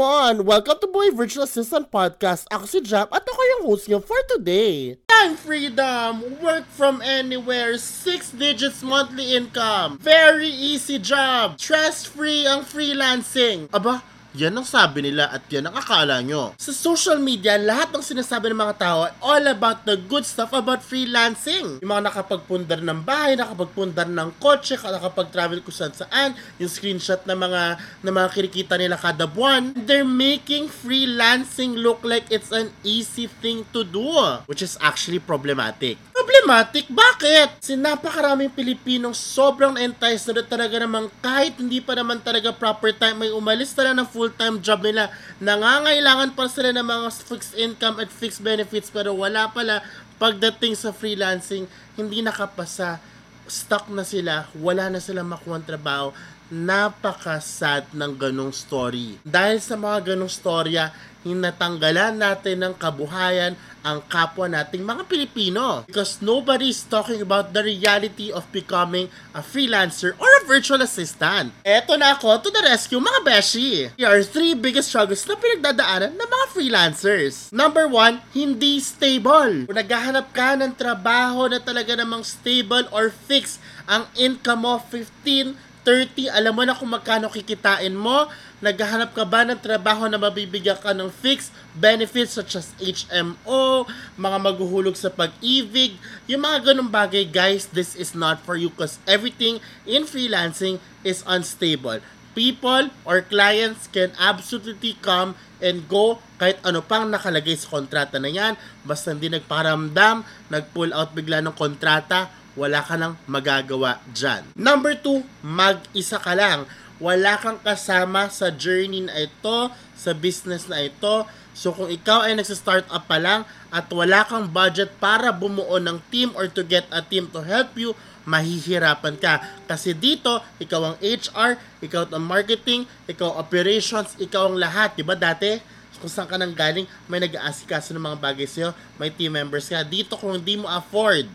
Come on! Welcome to Boy Virtual Assistant Podcast. Ako si Jap at ako yung host niyo for today. Time freedom! Work from anywhere! 6 digits monthly income! Very easy job! Stress-free ang freelancing! Aba, yan ang sabi nila at yan ang akala nyo. Sa social media, lahat ng sinasabi ng mga tao ay all about the good stuff about freelancing. Yung mga nakapagpundar ng bahay, nakapagpundar ng kotse, nakapag-travel kung saan saan, yung screenshot ng mga, ng mga kinikita nila kada buwan. They're making freelancing look like it's an easy thing to do, which is actually problematic. Problematic? Bakit? Kasi napakaraming Pilipinong sobrang entice na talaga namang kahit hindi pa naman talaga proper time may umalis na ng full-time job nila. Nangangailangan pa sila ng mga fixed income at fixed benefits pero wala pala pagdating sa freelancing, hindi nakapasa. Stuck na sila, wala na silang makuha trabaho. Napaka-sad ng ganong story. Dahil sa mga ganong storya, hinatanggalan natin ng kabuhayan ang kapwa nating mga Pilipino. Because nobody is talking about the reality of becoming a freelancer or a virtual assistant. Eto na ako to the rescue mga beshi. Here are three biggest struggles na pinagdadaanan ng mga freelancers. Number one, hindi stable. Kung naghahanap ka ng trabaho na talaga namang stable or fixed, ang income mo 15 30, alam mo na kung magkano kikitain mo. Naghahanap ka ba ng trabaho na mabibigyan ka ng fixed benefits such as HMO, mga maghuhulog sa pag-ibig, yung mga ganung bagay, guys, this is not for you because everything in freelancing is unstable. People or clients can absolutely come and go kahit ano pang nakalagay sa kontrata na yan. Basta hindi nagparamdam, nag-pull out bigla ng kontrata, wala ka nang magagawa dyan. Number two, mag-isa ka lang. Wala kang kasama sa journey na ito, sa business na ito. So kung ikaw ay nagsa-start up pa lang at wala kang budget para bumuo ng team or to get a team to help you, mahihirapan ka. Kasi dito, ikaw ang HR, ikaw ang marketing, ikaw operations, ikaw ang lahat. Diba dati, kung saan ka nang galing, may nag-aasikaso ng mga bagay sa'yo, may team members ka. Dito, kung hindi mo afford,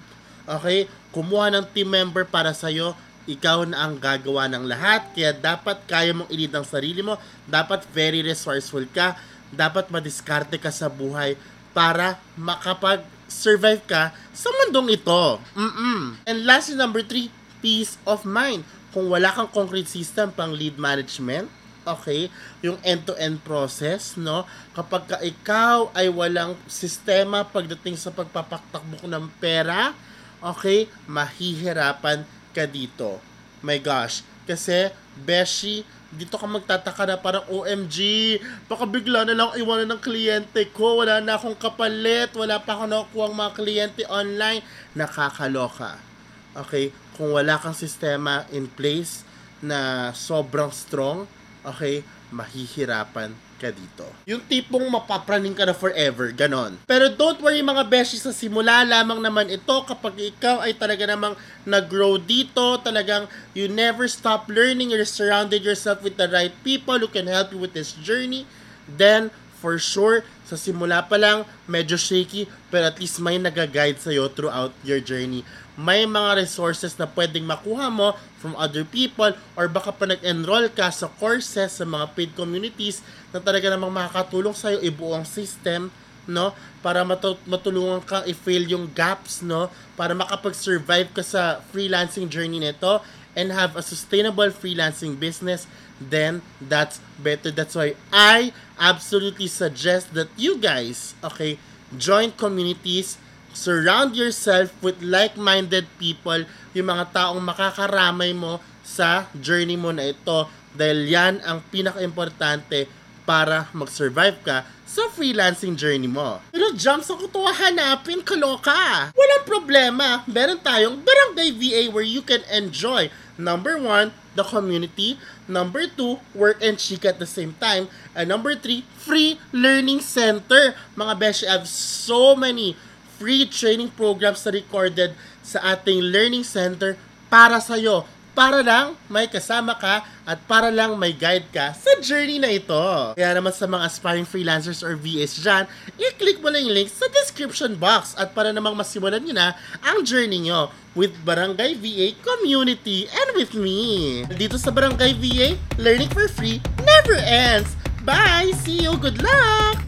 okay, kumuha ng team member para sa'yo, ikaw na ang gagawa ng lahat. Kaya dapat kaya mong ilid ang sarili mo. Dapat very resourceful ka. Dapat madiskarte ka sa buhay para makapag-survive ka sa mundong ito. Mm-mm. And lastly, number three, peace of mind. Kung wala kang concrete system pang lead management, okay, yung end-to-end process, no? Kapag ka ikaw ay walang sistema pagdating sa pagpapaktakbo ng pera, okay, mahihirapan ka dito. My gosh. Kasi, Beshi, dito ka magtataka na parang OMG, baka bigla na lang iwanan ng kliyente ko, wala na akong kapalit, wala pa ako nakukuha mga kliyente online. Nakakaloka. Okay? Kung wala kang sistema in place na sobrang strong, okay, mahihirapan ka dito. Yung tipong mapapraning ka na forever, ganon. Pero don't worry mga beshi, sa simula lamang naman ito kapag ikaw ay talaga namang nag-grow dito, talagang you never stop learning, you're surrounded yourself with the right people who can help you with this journey, then for sure, sa simula pa lang, medyo shaky, pero at least may nag-guide sa'yo throughout your journey. May mga resources na pwedeng makuha mo from other people or baka pa nag-enroll ka sa courses sa mga paid communities na talaga namang makakatulong sa'yo ibuo ang system no? Para matu- matulungan kang i-fill yung gaps no? Para makapag-survive ka sa freelancing journey nito and have a sustainable freelancing business then that's better that's why I absolutely suggest that you guys okay join communities surround yourself with like-minded people, yung mga taong makakaramay mo sa journey mo na ito dahil yan ang pinaka-importante para mag-survive ka sa freelancing journey mo. Pero jumps ako to hanapin, kaloka. Walang problema. Meron tayong Barangay VA where you can enjoy Number one, the community. Number two, work and chic at the same time. And number three, free learning center. Mga besh, I have so many free training programs na recorded sa ating learning center para sa iyo. Para lang may kasama ka at para lang may guide ka sa journey na ito. Kaya naman sa mga aspiring freelancers or VAs dyan, i-click mo lang yung link sa description box at para namang masimulan nyo na ang journey nyo with Barangay VA Community and with me. Dito sa Barangay VA, learning for free never ends. Bye! See you! Good luck!